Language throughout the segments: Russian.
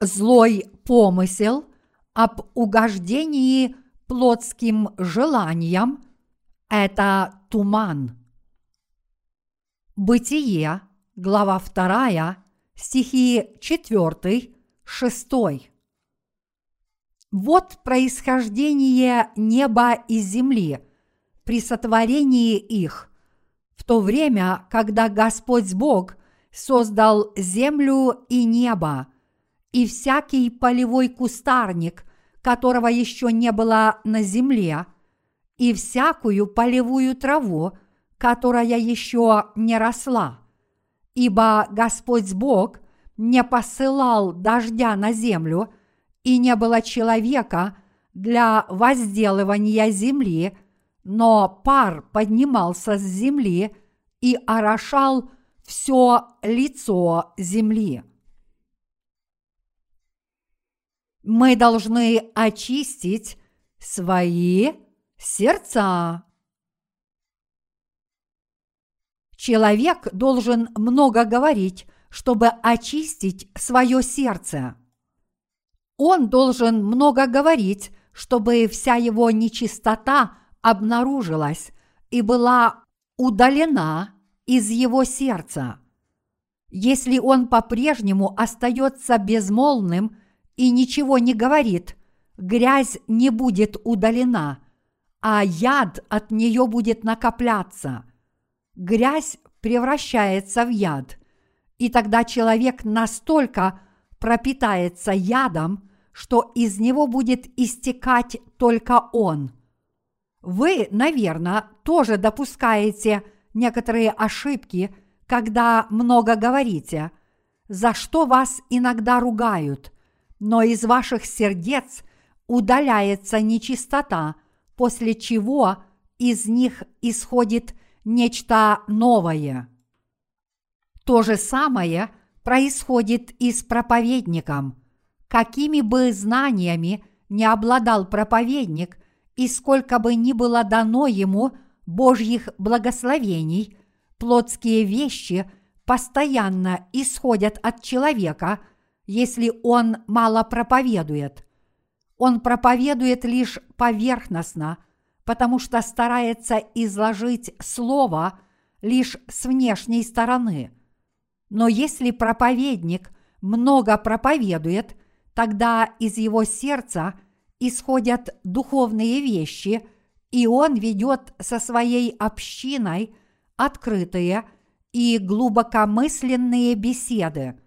Злой помысел об угождении плотским желаниям – это туман. Бытие, глава 2, стихи 4, 6. Вот происхождение неба и земли при сотворении их, в то время, когда Господь Бог создал землю и небо, и всякий полевой кустарник, которого еще не было на земле, и всякую полевую траву, которая еще не росла. Ибо Господь Бог не посылал дождя на землю, и не было человека для возделывания земли, но пар поднимался с земли и орошал все лицо земли. Мы должны очистить свои сердца. Человек должен много говорить, чтобы очистить свое сердце. Он должен много говорить, чтобы вся его нечистота обнаружилась и была удалена из его сердца. Если он по-прежнему остается безмолвным и ничего не говорит, грязь не будет удалена, а яд от нее будет накопляться. Грязь превращается в яд, и тогда человек настолько пропитается ядом, что из него будет истекать только он. Вы, наверное, тоже допускаете – некоторые ошибки, когда много говорите, за что вас иногда ругают, но из ваших сердец удаляется нечистота, после чего из них исходит нечто новое. То же самое происходит и с проповедником. Какими бы знаниями не обладал проповедник, и сколько бы ни было дано ему – Божьих благословений, плотские вещи постоянно исходят от человека, если он мало проповедует. Он проповедует лишь поверхностно, потому что старается изложить слово лишь с внешней стороны. Но если проповедник много проповедует, тогда из его сердца исходят духовные вещи – и он ведет со своей общиной открытые и глубокомысленные беседы.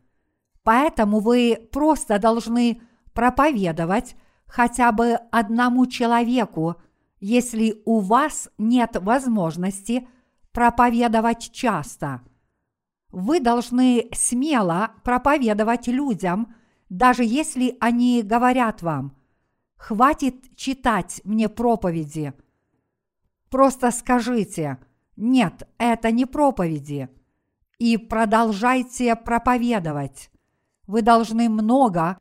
Поэтому вы просто должны проповедовать хотя бы одному человеку, если у вас нет возможности проповедовать часто. Вы должны смело проповедовать людям, даже если они говорят вам «Хватит читать мне проповеди», Просто скажите «Нет, это не проповеди» и продолжайте проповедовать. Вы должны много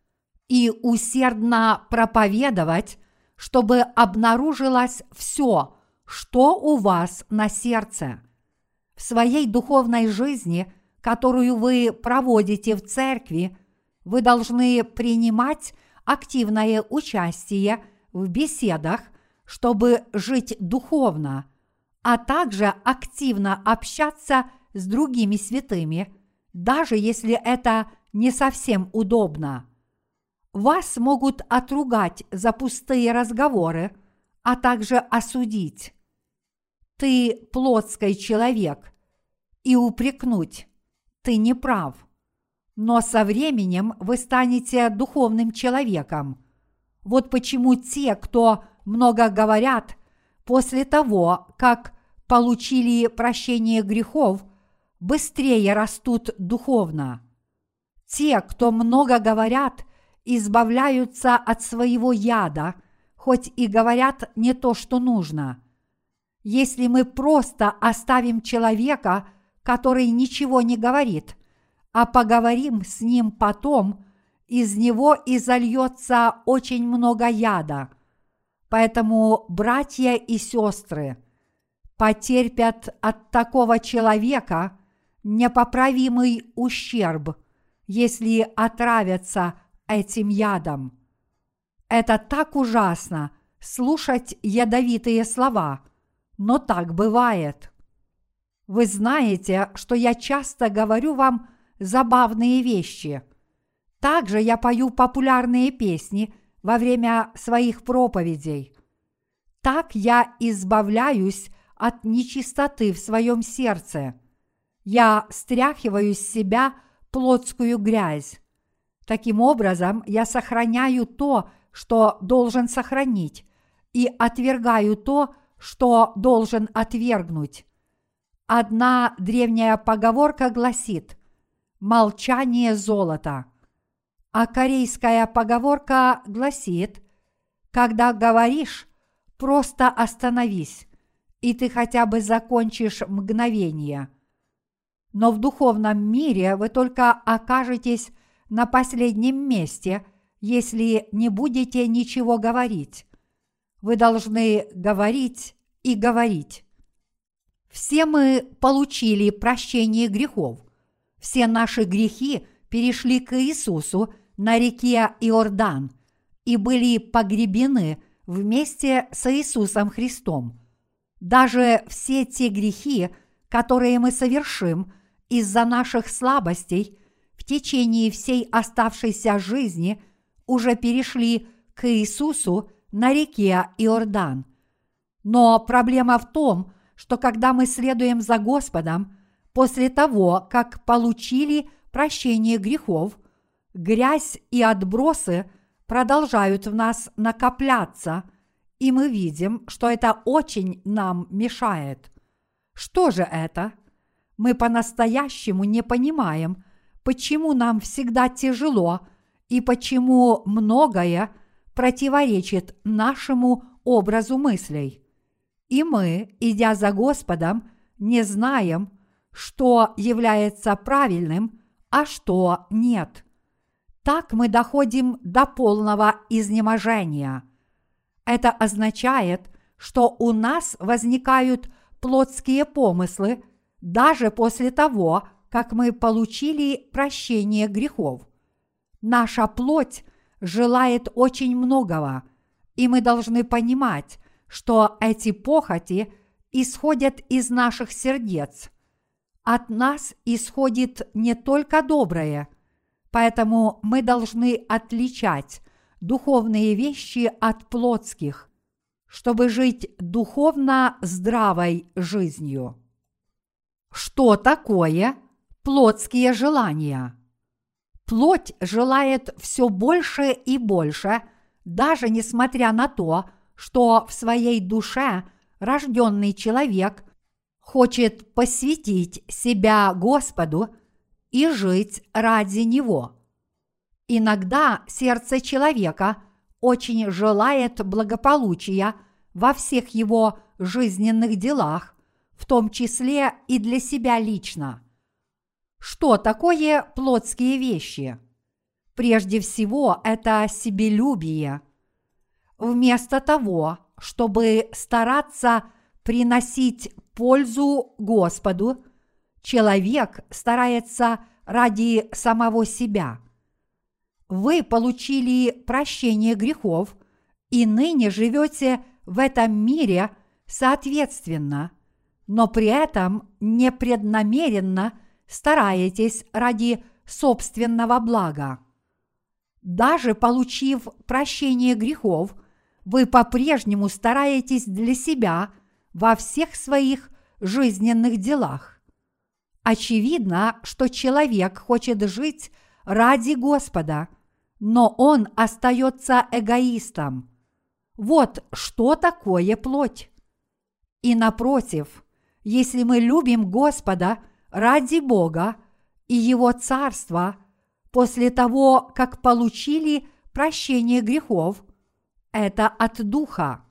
и усердно проповедовать, чтобы обнаружилось все, что у вас на сердце. В своей духовной жизни, которую вы проводите в церкви, вы должны принимать активное участие в беседах – чтобы жить духовно, а также активно общаться с другими святыми, даже если это не совсем удобно. Вас могут отругать за пустые разговоры, а также осудить. Ты плотский человек и упрекнуть. Ты не прав. Но со временем вы станете духовным человеком. Вот почему те, кто много говорят, после того, как получили прощение грехов, быстрее растут духовно. Те, кто много говорят, избавляются от своего яда, хоть и говорят не то, что нужно. Если мы просто оставим человека, который ничего не говорит, а поговорим с ним потом, из него изольется очень много яда – Поэтому братья и сестры потерпят от такого человека непоправимый ущерб, если отравятся этим ядом. Это так ужасно слушать ядовитые слова, но так бывает. Вы знаете, что я часто говорю вам забавные вещи. Также я пою популярные песни во время своих проповедей. Так я избавляюсь от нечистоты в своем сердце. Я стряхиваю с себя плотскую грязь. Таким образом, я сохраняю то, что должен сохранить, и отвергаю то, что должен отвергнуть. Одна древняя поговорка гласит «молчание золота», а корейская поговорка гласит «когда говоришь, просто остановись, и ты хотя бы закончишь мгновение». Но в духовном мире вы только окажетесь на последнем месте, если не будете ничего говорить. Вы должны говорить и говорить. Все мы получили прощение грехов. Все наши грехи перешли к Иисусу на реке Иордан и были погребены вместе с Иисусом Христом. Даже все те грехи, которые мы совершим из-за наших слабостей в течение всей оставшейся жизни, уже перешли к Иисусу на реке Иордан. Но проблема в том, что когда мы следуем за Господом, после того, как получили прощение грехов, грязь и отбросы продолжают в нас накопляться, и мы видим, что это очень нам мешает. Что же это? Мы по-настоящему не понимаем, почему нам всегда тяжело и почему многое противоречит нашему образу мыслей. И мы, идя за Господом, не знаем, что является правильным, а что нет. Так мы доходим до полного изнеможения. Это означает, что у нас возникают плотские помыслы даже после того, как мы получили прощение грехов. Наша плоть желает очень многого, и мы должны понимать, что эти похоти исходят из наших сердец. От нас исходит не только доброе, поэтому мы должны отличать духовные вещи от плотских, чтобы жить духовно здравой жизнью. Что такое плотские желания? Плоть желает все больше и больше, даже несмотря на то, что в своей душе рожденный человек хочет посвятить себя Господу и жить ради Него. Иногда сердце человека очень желает благополучия во всех его жизненных делах, в том числе и для себя лично. Что такое плотские вещи? Прежде всего, это себелюбие – вместо того, чтобы стараться приносить пользу Господу, человек старается ради самого себя. Вы получили прощение грехов и ныне живете в этом мире соответственно, но при этом непреднамеренно стараетесь ради собственного блага. Даже получив прощение грехов – вы по-прежнему стараетесь для себя во всех своих жизненных делах. Очевидно, что человек хочет жить ради Господа, но он остается эгоистом. Вот что такое плоть. И напротив, если мы любим Господа ради Бога и Его Царства, после того, как получили прощение грехов – это от Духа.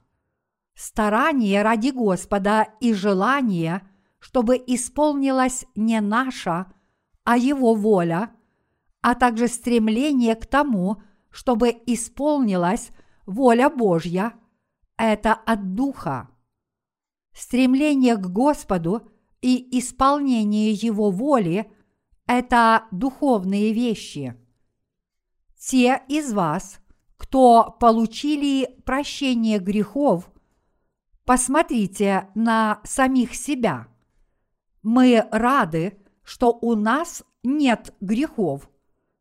Старание ради Господа и желание, чтобы исполнилась не наша, а Его воля, а также стремление к тому, чтобы исполнилась воля Божья, это от Духа. Стремление к Господу и исполнение Его воли – это духовные вещи. Те из вас, кто получили прощение грехов, посмотрите на самих себя. Мы рады, что у нас нет грехов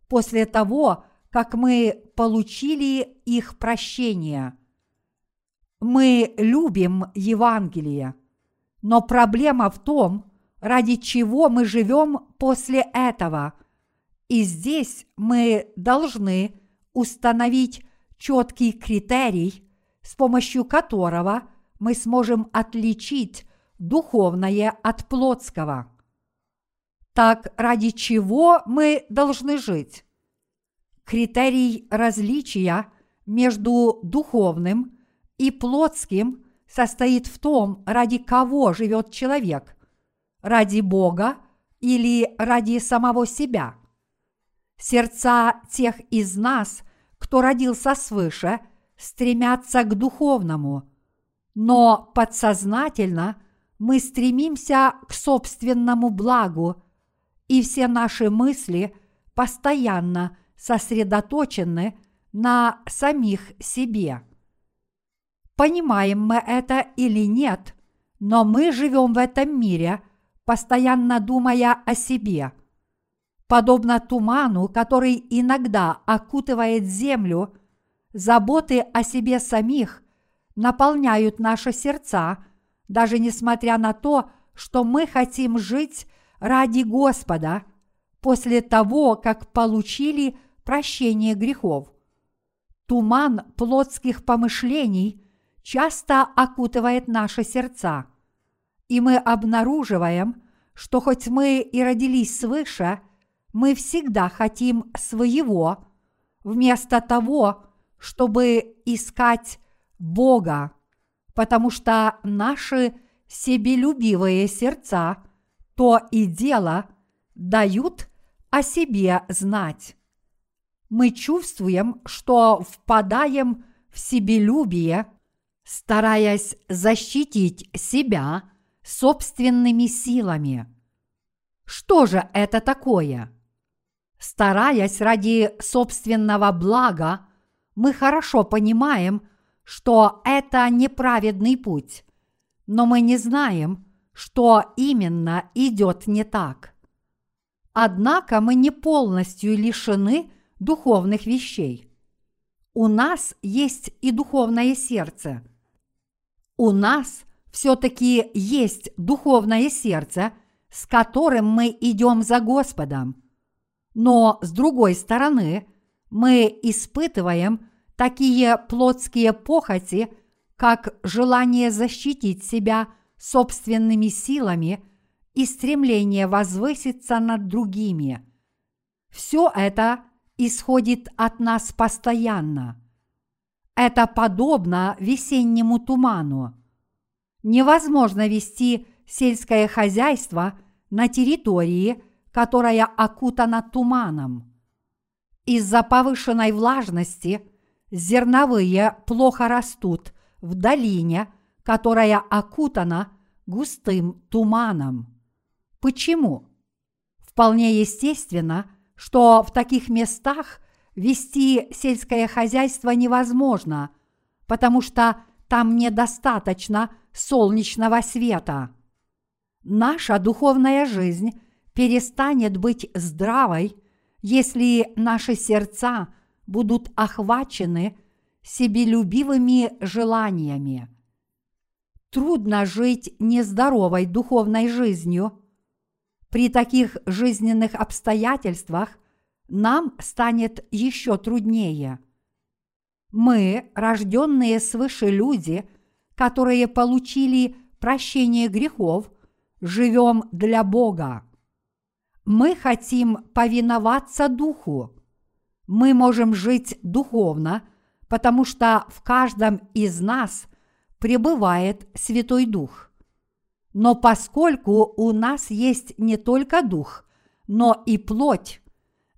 после того, как мы получили их прощение. Мы любим Евангелие, но проблема в том, ради чего мы живем после этого. И здесь мы должны установить четкий критерий, с помощью которого мы сможем отличить духовное от плотского. Так ради чего мы должны жить? Критерий различия между духовным и плотским состоит в том, ради кого живет человек – ради Бога или ради самого себя. Сердца тех из нас, кто родился свыше, стремятся к духовному, но подсознательно мы стремимся к собственному благу, и все наши мысли постоянно – сосредоточены на самих себе. Понимаем мы это или нет, но мы живем в этом мире, постоянно думая о себе. Подобно туману, который иногда окутывает землю, заботы о себе самих наполняют наши сердца, даже несмотря на то, что мы хотим жить ради Господа после того, как получили прощение грехов. Туман плотских помышлений часто окутывает наши сердца, и мы обнаруживаем, что хоть мы и родились свыше, мы всегда хотим своего, вместо того, чтобы искать Бога, потому что наши себелюбивые сердца то и дело дают о себе знать. Мы чувствуем, что впадаем в себелюбие, стараясь защитить себя собственными силами. Что же это такое? Стараясь ради собственного блага, мы хорошо понимаем, что это неправедный путь, но мы не знаем, что именно идет не так. Однако мы не полностью лишены духовных вещей. У нас есть и духовное сердце. У нас все-таки есть духовное сердце, с которым мы идем за Господом. Но с другой стороны, мы испытываем такие плотские похоти, как желание защитить себя собственными силами и стремление возвыситься над другими. Все это исходит от нас постоянно. Это подобно весеннему туману. Невозможно вести сельское хозяйство на территории, которая окутана туманом. Из-за повышенной влажности зерновые плохо растут в долине, которая окутана густым туманом. Почему? Вполне естественно – что в таких местах вести сельское хозяйство невозможно, потому что там недостаточно солнечного света. Наша духовная жизнь перестанет быть здравой, если наши сердца будут охвачены себелюбивыми желаниями. Трудно жить нездоровой духовной жизнью, при таких жизненных обстоятельствах нам станет еще труднее. Мы, рожденные свыше люди, которые получили прощение грехов, живем для Бога. Мы хотим повиноваться Духу. Мы можем жить духовно, потому что в каждом из нас пребывает Святой Дух. Но поскольку у нас есть не только дух, но и плоть,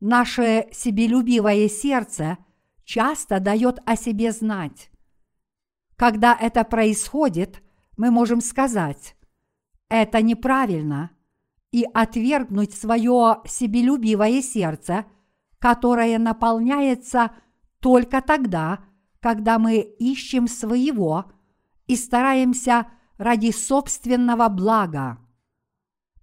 наше себелюбивое сердце часто дает о себе знать. Когда это происходит, мы можем сказать, это неправильно, и отвергнуть свое себелюбивое сердце, которое наполняется только тогда, когда мы ищем своего и стараемся ради собственного блага.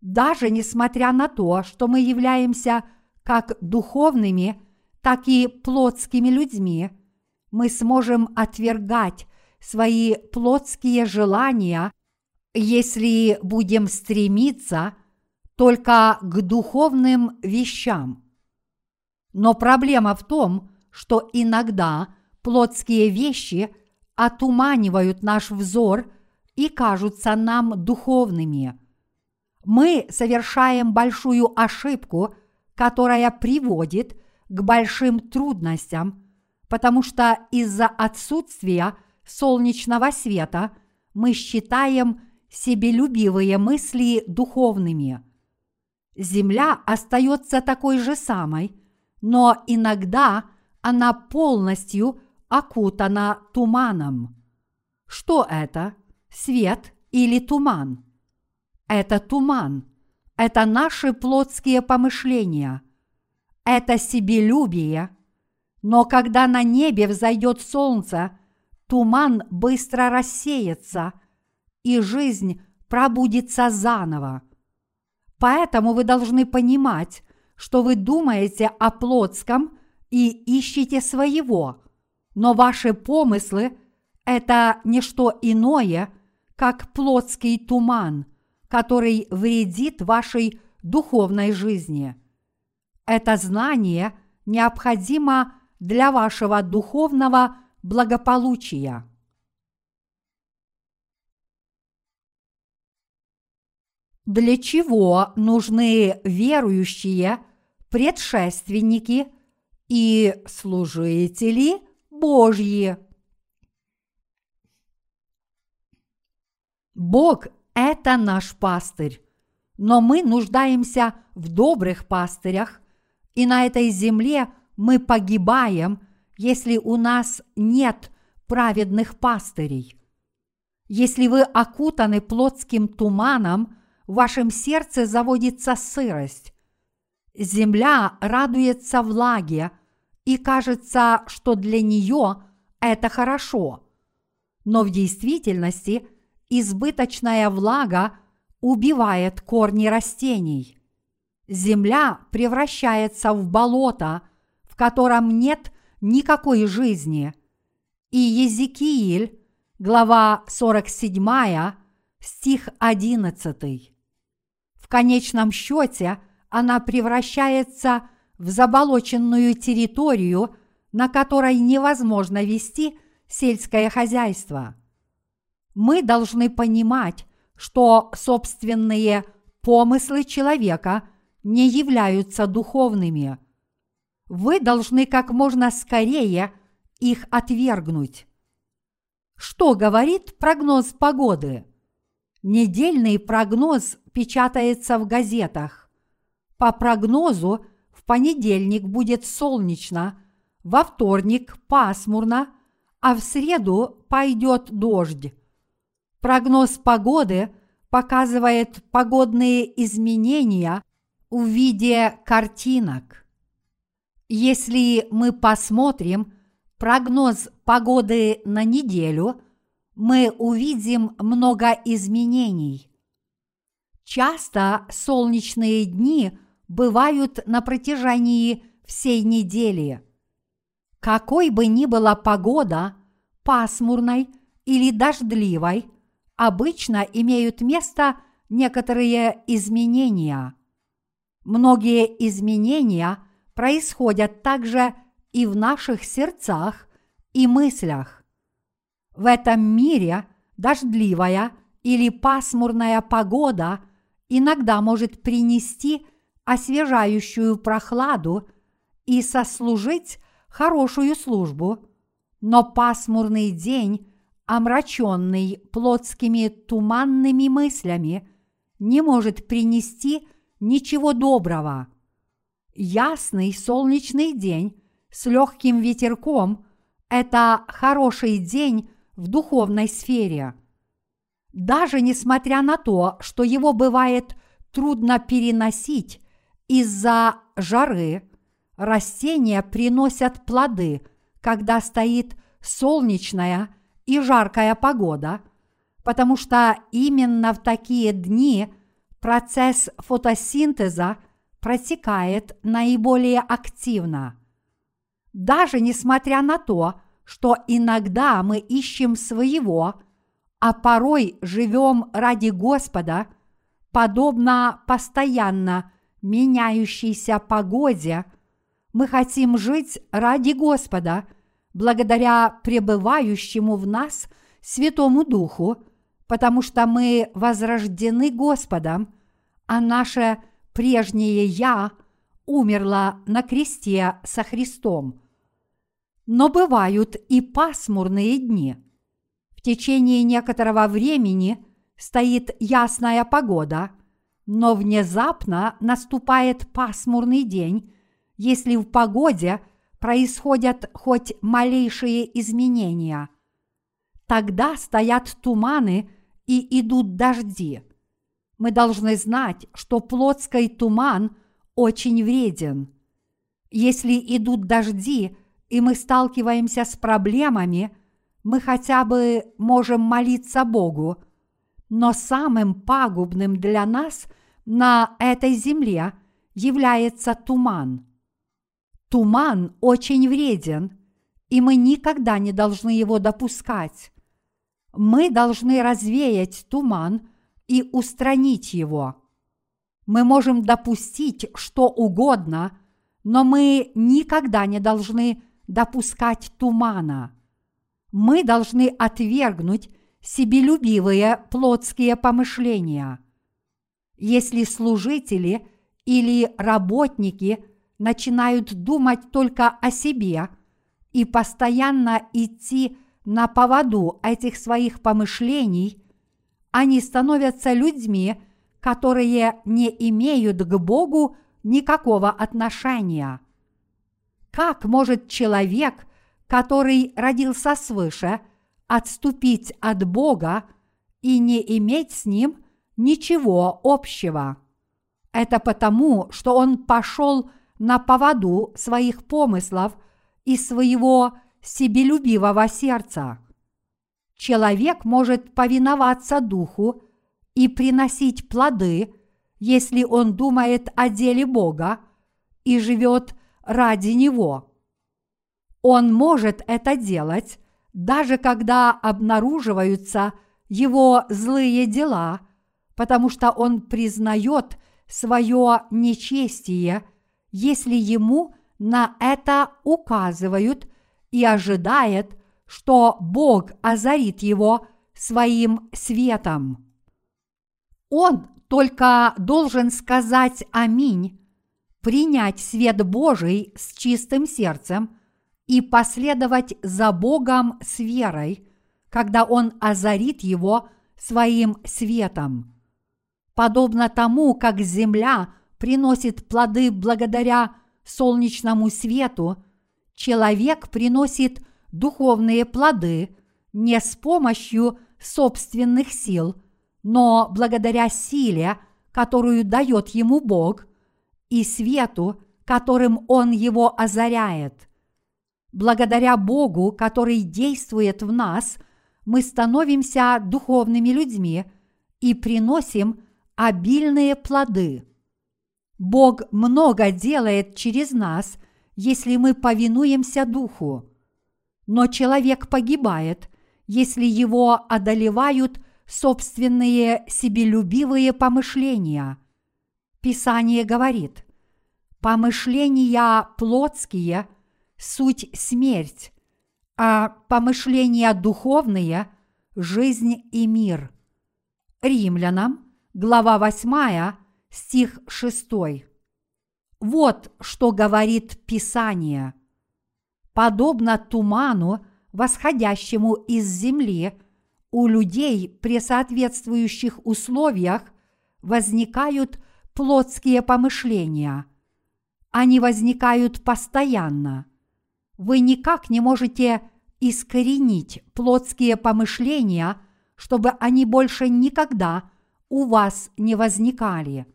Даже несмотря на то, что мы являемся как духовными, так и плотскими людьми, мы сможем отвергать свои плотские желания, если будем стремиться только к духовным вещам. Но проблема в том, что иногда плотские вещи отуманивают наш взор и кажутся нам духовными. Мы совершаем большую ошибку, которая приводит к большим трудностям, потому что из-за отсутствия солнечного света мы считаем себелюбивые мысли духовными. Земля остается такой же самой, но иногда она полностью окутана туманом. Что это? Свет или туман? Это туман. Это наши плотские помышления. Это себелюбие. Но когда на небе взойдет солнце, туман быстро рассеется, и жизнь пробудится заново. Поэтому вы должны понимать, что вы думаете о плотском и ищете своего, но ваши помыслы – это не что иное, как плотский туман, который вредит вашей духовной жизни. Это знание необходимо для вашего духовного благополучия. Для чего нужны верующие, предшественники и служители Божьи? Бог – это наш пастырь, но мы нуждаемся в добрых пастырях, и на этой земле мы погибаем, если у нас нет праведных пастырей. Если вы окутаны плотским туманом – в вашем сердце заводится сырость. Земля радуется влаге, и кажется, что для нее это хорошо. Но в действительности избыточная влага убивает корни растений. Земля превращается в болото, в котором нет никакой жизни. И Езекииль, глава 47, стих 11. В конечном счете она превращается в заболоченную территорию, на которой невозможно вести сельское хозяйство. Мы должны понимать, что собственные помыслы человека не являются духовными. Вы должны как можно скорее их отвергнуть. Что говорит прогноз погоды? Недельный прогноз печатается в газетах. По прогнозу в понедельник будет солнечно, во вторник пасмурно, а в среду пойдет дождь. Прогноз погоды показывает погодные изменения в виде картинок. Если мы посмотрим прогноз погоды на неделю – мы увидим много изменений. Часто солнечные дни бывают на протяжении всей недели. Какой бы ни была погода, пасмурной или дождливой, обычно имеют место некоторые изменения. Многие изменения происходят также и в наших сердцах и мыслях. В этом мире дождливая или пасмурная погода иногда может принести освежающую прохладу и сослужить хорошую службу, но пасмурный день, омраченный плотскими туманными мыслями, не может принести ничего доброго. Ясный солнечный день с легким ветерком – это хороший день в духовной сфере. Даже несмотря на то, что его бывает трудно переносить из-за жары, растения приносят плоды, когда стоит солнечная и жаркая погода, потому что именно в такие дни процесс фотосинтеза протекает наиболее активно. Даже несмотря на то, что иногда мы ищем своего, а порой живем ради Господа, подобно постоянно меняющейся погоде, мы хотим жить ради Господа, благодаря пребывающему в нас Святому Духу, потому что мы возрождены Господом, а наше прежнее «я» умерло на кресте со Христом. Но бывают и пасмурные дни. В течение некоторого времени стоит ясная погода, но внезапно наступает пасмурный день, если в погоде происходят хоть малейшие изменения. Тогда стоят туманы и идут дожди. Мы должны знать, что плотский туман очень вреден. Если идут дожди, и мы сталкиваемся с проблемами, мы хотя бы можем молиться Богу, но самым пагубным для нас на этой земле является туман. Туман очень вреден, и мы никогда не должны его допускать. Мы должны развеять туман и устранить его. Мы можем допустить что угодно, но мы никогда не должны допускать тумана. Мы должны отвергнуть себелюбивые плотские помышления. Если служители или работники начинают думать только о себе и постоянно идти на поводу этих своих помышлений, они становятся людьми, которые не имеют к Богу никакого отношения – как может человек, который родился свыше, отступить от Бога и не иметь с Ним ничего общего? Это потому, что он пошел на поводу своих помыслов и своего себелюбивого сердца. Человек может повиноваться Духу и приносить плоды, если он думает о деле Бога и живет ради Него. Он может это делать, даже когда обнаруживаются его злые дела, потому что он признает свое нечестие, если ему на это указывают и ожидает, что Бог озарит его своим светом. Он только должен сказать «Аминь», принять свет Божий с чистым сердцем и последовать за Богом с верой, когда Он озарит его своим светом. Подобно тому, как земля приносит плоды благодаря солнечному свету, человек приносит духовные плоды не с помощью собственных сил, но благодаря силе, которую дает ему Бог – и свету, которым Он его озаряет. Благодаря Богу, который действует в нас, мы становимся духовными людьми и приносим обильные плоды. Бог много делает через нас, если мы повинуемся Духу. Но человек погибает, если его одолевают собственные себелюбивые помышления – Писание говорит, помышления плотские – суть смерть, а помышления духовные – жизнь и мир. Римлянам, глава 8, стих 6. Вот что говорит Писание. Подобно туману, восходящему из земли, у людей при соответствующих условиях возникают плотские помышления. Они возникают постоянно. Вы никак не можете искоренить плотские помышления, чтобы они больше никогда у вас не возникали.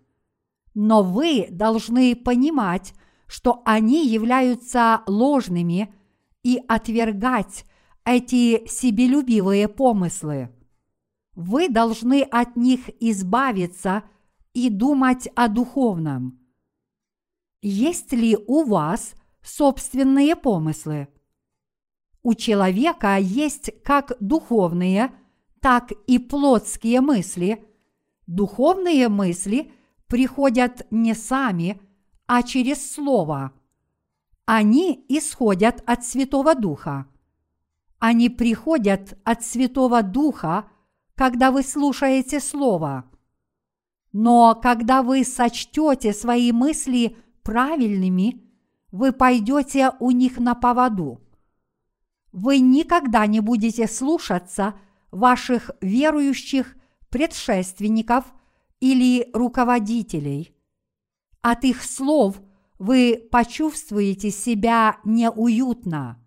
Но вы должны понимать, что они являются ложными и отвергать эти себелюбивые помыслы. Вы должны от них избавиться и думать о духовном. Есть ли у вас собственные помыслы? У человека есть как духовные, так и плотские мысли. Духовные мысли приходят не сами, а через Слово. Они исходят от Святого Духа. Они приходят от Святого Духа, когда вы слушаете Слово. Но когда вы сочтете свои мысли правильными, вы пойдете у них на поводу. Вы никогда не будете слушаться ваших верующих предшественников или руководителей. От их слов вы почувствуете себя неуютно.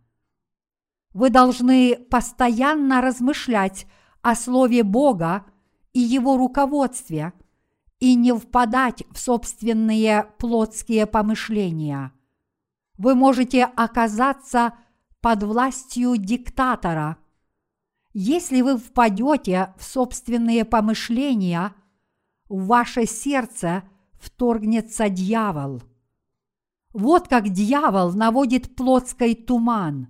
Вы должны постоянно размышлять о Слове Бога и Его руководстве и не впадать в собственные плотские помышления. Вы можете оказаться под властью диктатора. Если вы впадете в собственные помышления, в ваше сердце вторгнется дьявол. Вот как дьявол наводит плотской туман.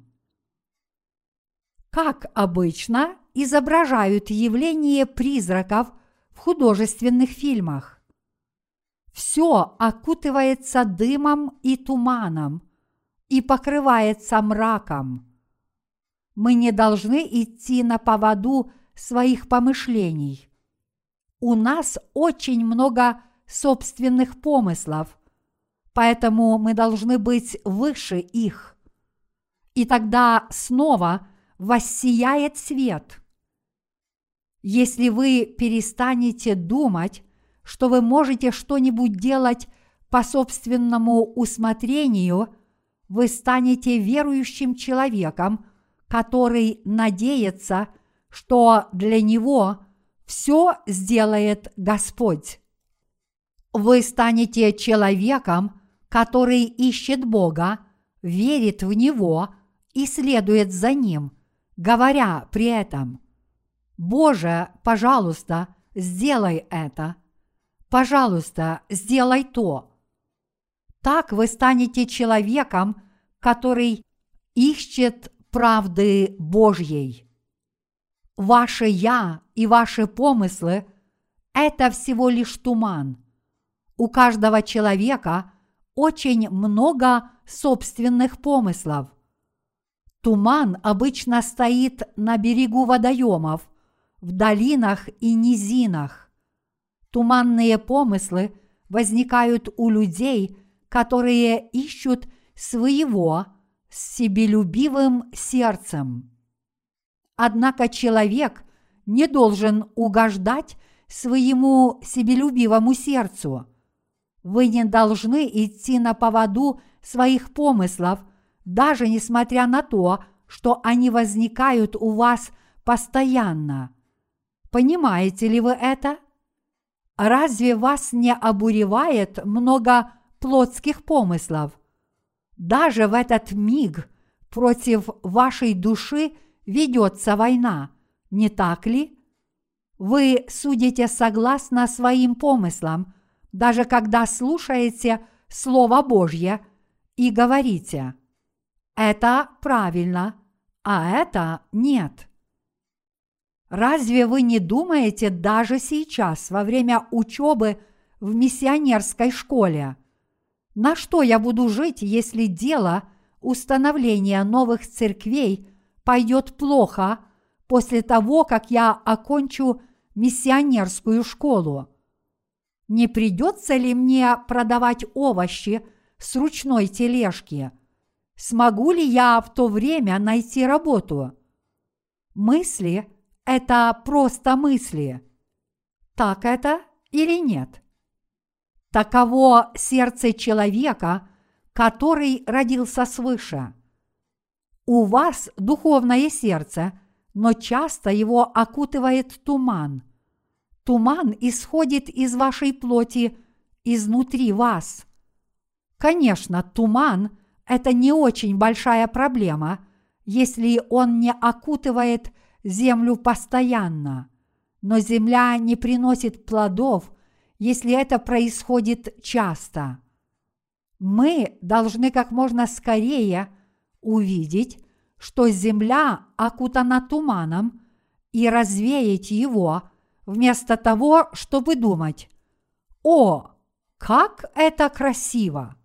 Как обычно изображают явление призраков в художественных фильмах. Все окутывается дымом и туманом и покрывается мраком. Мы не должны идти на поводу своих помышлений. У нас очень много собственных помыслов, поэтому мы должны быть выше их. И тогда снова воссияет свет. Если вы перестанете думать, что вы можете что-нибудь делать по собственному усмотрению, вы станете верующим человеком, который надеется, что для него все сделает Господь. Вы станете человеком, который ищет Бога, верит в Него и следует за Ним, говоря при этом «Боже, пожалуйста, сделай это», «Пожалуйста, сделай то». Так вы станете человеком, который ищет правды Божьей. Ваше «я» и ваши помыслы – это всего лишь туман – у каждого человека очень много собственных помыслов. Туман обычно стоит на берегу водоемов, в долинах и низинах. Туманные помыслы возникают у людей, которые ищут своего с себелюбивым сердцем. Однако человек не должен угождать своему себелюбивому сердцу – вы не должны идти на поводу своих помыслов, даже несмотря на то, что они возникают у вас постоянно. Понимаете ли вы это? Разве вас не обуревает много плотских помыслов? Даже в этот миг против вашей души ведется война, не так ли? Вы судите согласно своим помыслам, даже когда слушаете Слово Божье и говорите «это правильно», а это нет. Разве вы не думаете даже сейчас, во время учебы в миссионерской школе, на что я буду жить, если дело установления новых церквей пойдет плохо после того, как я окончу миссионерскую школу? не придется ли мне продавать овощи с ручной тележки? Смогу ли я в то время найти работу? Мысли – это просто мысли. Так это или нет? Таково сердце человека, который родился свыше. У вас духовное сердце, но часто его окутывает туман – Туман исходит из вашей плоти изнутри вас. Конечно, туман – это не очень большая проблема, если он не окутывает землю постоянно. Но земля не приносит плодов, если это происходит часто. Мы должны как можно скорее увидеть, что земля окутана туманом и развеять его, вместо того, чтобы думать «О, как это красиво!»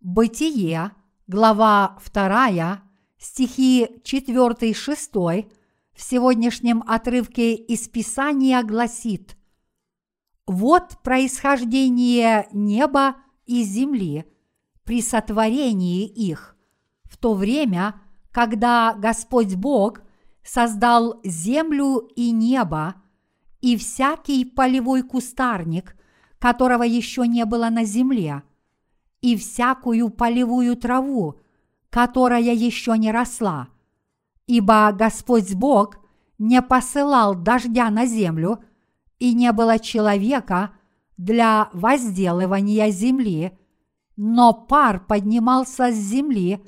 Бытие, глава 2, стихи 4-6 в сегодняшнем отрывке из Писания гласит «Вот происхождение неба и земли при сотворении их, то время, когда Господь Бог создал землю и небо, и всякий полевой кустарник, которого еще не было на земле, и всякую полевую траву, которая еще не росла. Ибо Господь Бог не посылал дождя на землю, и не было человека для возделывания земли, но пар поднимался с земли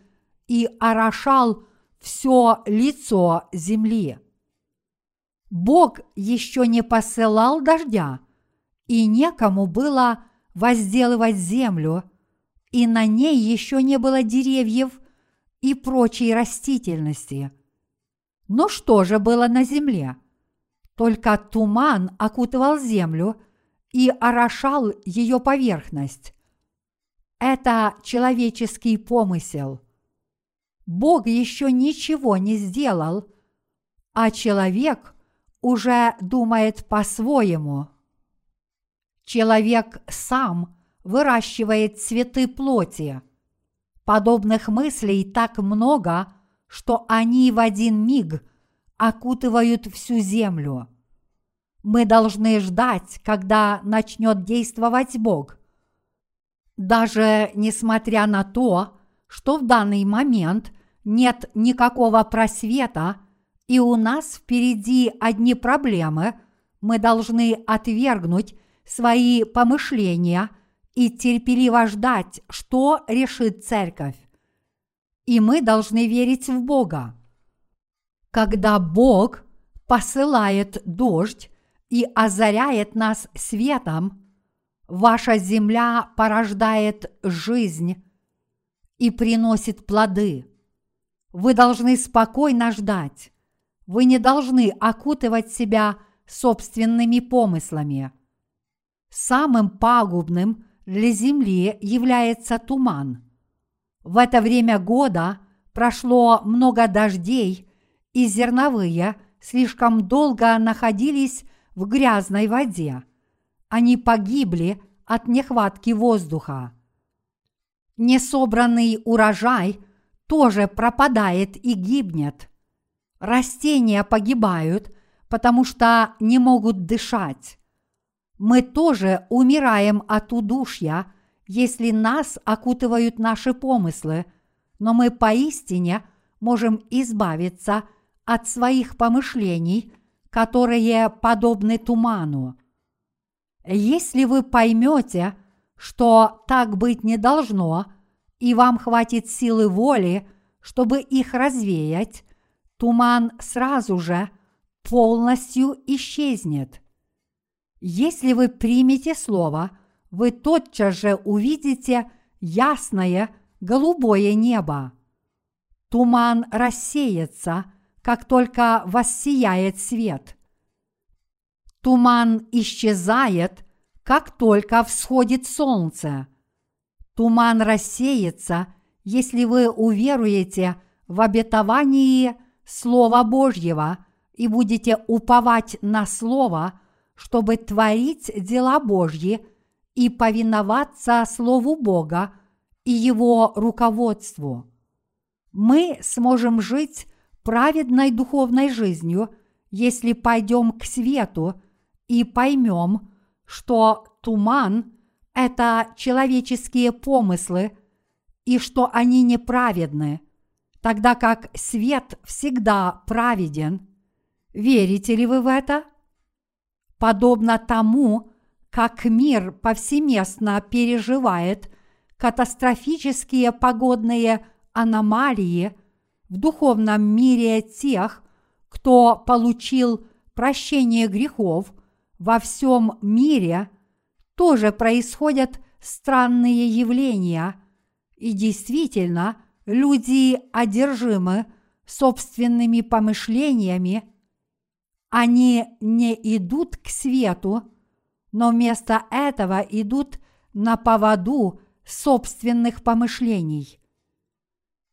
и орошал все лицо земли. Бог еще не посылал дождя, и некому было возделывать землю, и на ней еще не было деревьев и прочей растительности. Но что же было на земле? Только туман окутывал землю и орошал ее поверхность. Это человеческий помысел. Бог еще ничего не сделал, а человек уже думает по-своему. Человек сам выращивает цветы плоти. Подобных мыслей так много, что они в один миг окутывают всю землю. Мы должны ждать, когда начнет действовать Бог. Даже несмотря на то, что в данный момент нет никакого просвета, и у нас впереди одни проблемы, мы должны отвергнуть свои помышления и терпеливо ждать, что решит церковь. И мы должны верить в Бога. Когда Бог посылает дождь и озаряет нас светом, ваша земля порождает жизнь, и приносит плоды. Вы должны спокойно ждать. Вы не должны окутывать себя собственными помыслами. Самым пагубным для земли является туман. В это время года прошло много дождей, и зерновые слишком долго находились в грязной воде. Они погибли от нехватки воздуха несобранный урожай тоже пропадает и гибнет. Растения погибают, потому что не могут дышать. Мы тоже умираем от удушья, если нас окутывают наши помыслы, но мы поистине можем избавиться от своих помышлений, которые подобны туману. Если вы поймете, что так быть не должно, и вам хватит силы воли, чтобы их развеять, туман сразу же полностью исчезнет. Если вы примете слово, вы тотчас же увидите ясное голубое небо. Туман рассеется, как только воссияет свет. Туман исчезает, как только всходит солнце. Туман рассеется, если вы уверуете в обетовании Слова Божьего и будете уповать на Слово, чтобы творить дела Божьи и повиноваться Слову Бога и Его руководству. Мы сможем жить праведной духовной жизнью, если пойдем к свету и поймем, что туман – это человеческие помыслы и что они неправедны, тогда как свет всегда праведен. Верите ли вы в это? Подобно тому, как мир повсеместно переживает катастрофические погодные аномалии в духовном мире тех, кто получил прощение грехов во всем мире, тоже происходят странные явления, и действительно люди одержимы собственными помышлениями, они не идут к свету, но вместо этого идут на поводу собственных помышлений.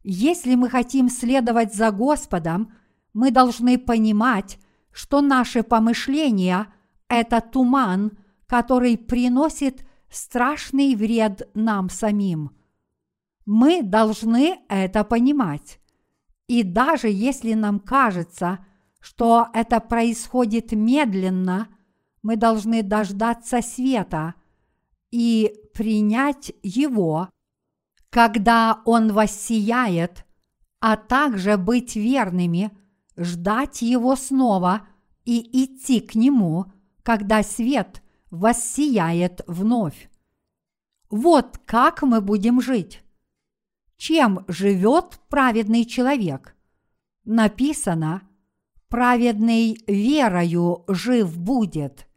Если мы хотим следовать за Господом, мы должны понимать, что наши помышления – это туман, который приносит страшный вред нам самим. Мы должны это понимать. И даже если нам кажется, что это происходит медленно, мы должны дождаться света и принять его, когда он воссияет, а также быть верными, ждать его снова и идти к нему, когда свет воссияет вновь. Вот как мы будем жить. Чем живет праведный человек? Написано, праведный верою жив будет.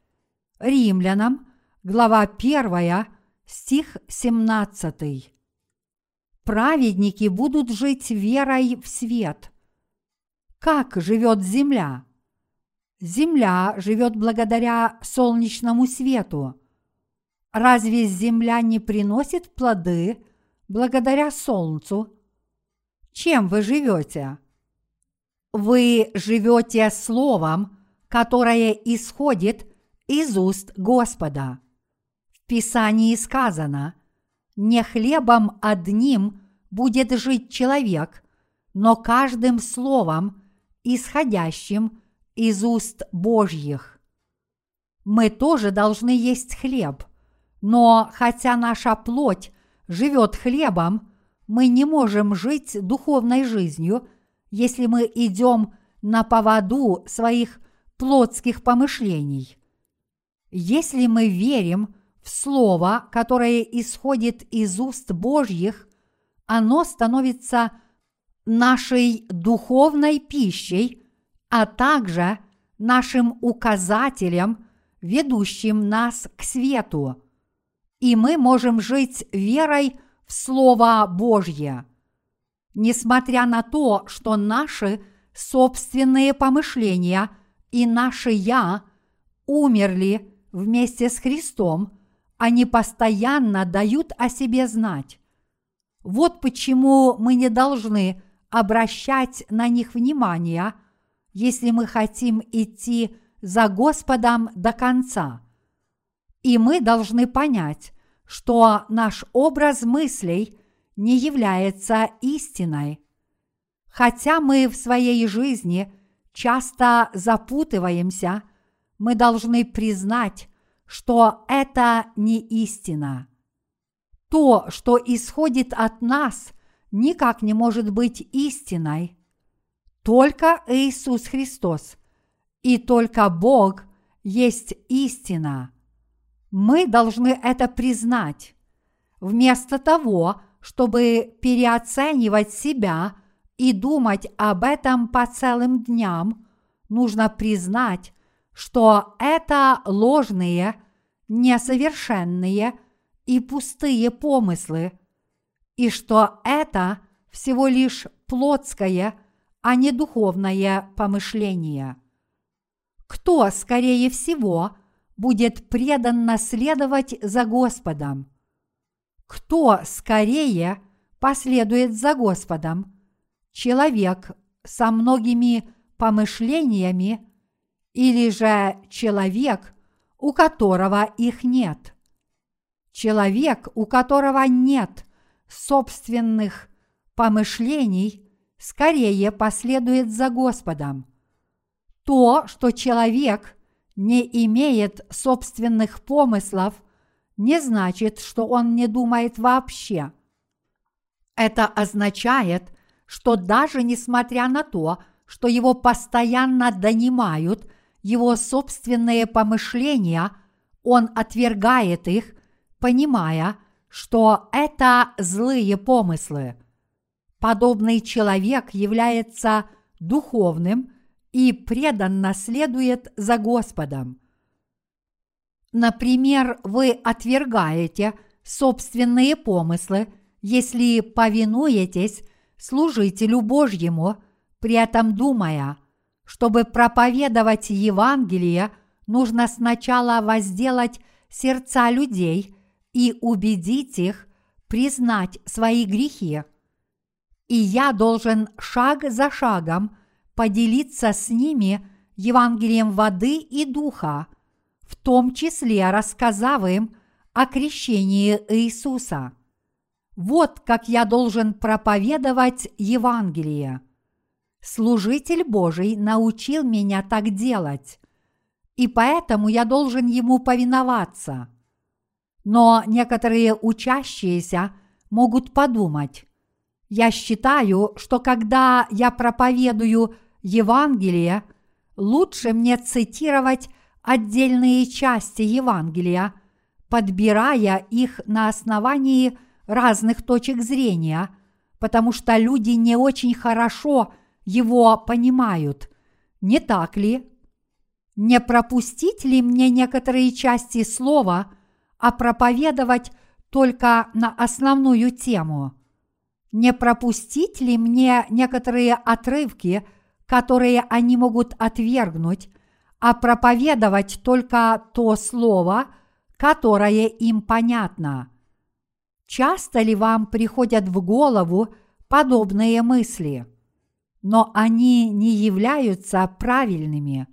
Римлянам, глава 1, стих 17. Праведники будут жить верой в свет. Как живет земля? Земля живет благодаря солнечному свету. Разве земля не приносит плоды благодаря солнцу? Чем вы живете? Вы живете словом, которое исходит из уст Господа. В Писании сказано, не хлебом одним будет жить человек, но каждым словом, исходящим из уст Божьих. Мы тоже должны есть хлеб, но хотя наша плоть живет хлебом, мы не можем жить духовной жизнью, если мы идем на поводу своих плотских помышлений. Если мы верим в Слово, которое исходит из уст Божьих, оно становится нашей духовной пищей – а также нашим указателем, ведущим нас к свету. И мы можем жить верой в Слово Божье. Несмотря на то, что наши собственные помышления и наше «я» умерли вместе с Христом, они постоянно дают о себе знать. Вот почему мы не должны обращать на них внимание – если мы хотим идти за Господом до конца. И мы должны понять, что наш образ мыслей не является истиной. Хотя мы в своей жизни часто запутываемся, мы должны признать, что это не истина. То, что исходит от нас, никак не может быть истиной – только Иисус Христос и только Бог есть истина. Мы должны это признать. Вместо того, чтобы переоценивать себя и думать об этом по целым дням, нужно признать, что это ложные, несовершенные и пустые помыслы, и что это всего лишь плотское – а не духовное помышление. Кто, скорее всего, будет преданно следовать за Господом? Кто скорее последует за Господом? Человек со многими помышлениями или же человек, у которого их нет? Человек, у которого нет собственных помышлений, скорее последует за Господом. То, что человек не имеет собственных помыслов, не значит, что он не думает вообще. Это означает, что даже несмотря на то, что его постоянно донимают его собственные помышления, он отвергает их, понимая, что это злые помыслы. Подобный человек является духовным и преданно следует за Господом. Например, вы отвергаете собственные помыслы, если повинуетесь служителю Божьему, при этом думая, чтобы проповедовать Евангелие, нужно сначала возделать сердца людей и убедить их признать свои грехи. И я должен шаг за шагом поделиться с ними Евангелием воды и духа, в том числе рассказав им о крещении Иисуса. Вот как я должен проповедовать Евангелие. Служитель Божий научил меня так делать, и поэтому я должен ему повиноваться. Но некоторые учащиеся могут подумать, я считаю, что когда я проповедую Евангелие, лучше мне цитировать отдельные части Евангелия, подбирая их на основании разных точек зрения, потому что люди не очень хорошо его понимают. Не так ли? Не пропустить ли мне некоторые части слова, а проповедовать только на основную тему? Не пропустить ли мне некоторые отрывки, которые они могут отвергнуть, а проповедовать только то слово, которое им понятно? Часто ли вам приходят в голову подобные мысли? Но они не являются правильными.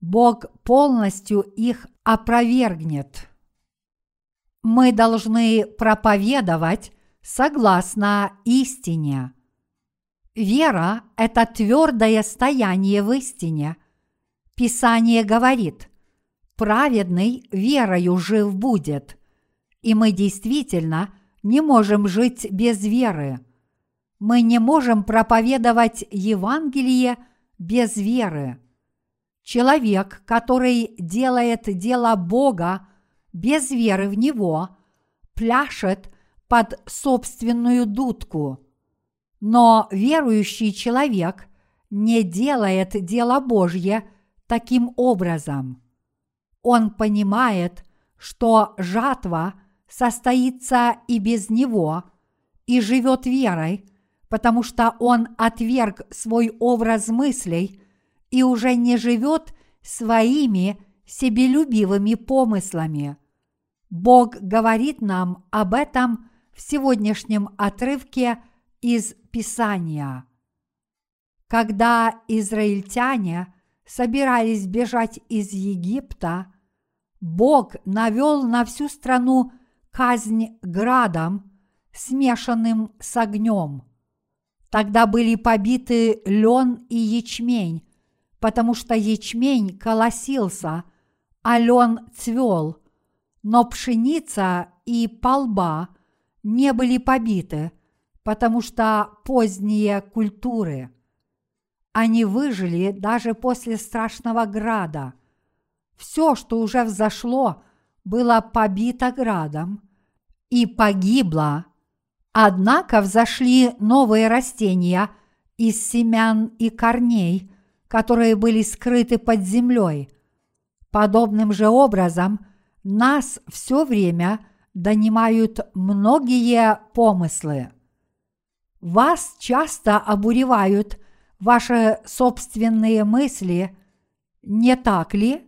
Бог полностью их опровергнет. Мы должны проповедовать согласно истине. Вера – это твердое стояние в истине. Писание говорит, праведный верою жив будет. И мы действительно не можем жить без веры. Мы не можем проповедовать Евангелие без веры. Человек, который делает дело Бога без веры в Него, пляшет под собственную дудку. Но верующий человек не делает дело Божье таким образом. Он понимает, что жатва состоится и без него, и живет верой, потому что он отверг свой образ мыслей и уже не живет своими себелюбивыми помыслами. Бог говорит нам об этом в сегодняшнем отрывке из Писания. Когда израильтяне собирались бежать из Египта, Бог навел на всю страну казнь градом, смешанным с огнем. Тогда были побиты лен и ячмень, потому что ячмень колосился, а лен цвел, но пшеница и полба не были побиты, потому что поздние культуры. Они выжили даже после страшного града. Все, что уже взошло, было побито градом и погибло. Однако взошли новые растения из семян и корней, которые были скрыты под землей. Подобным же образом нас все время – донимают многие помыслы. Вас часто обуревают ваши собственные мысли, не так ли?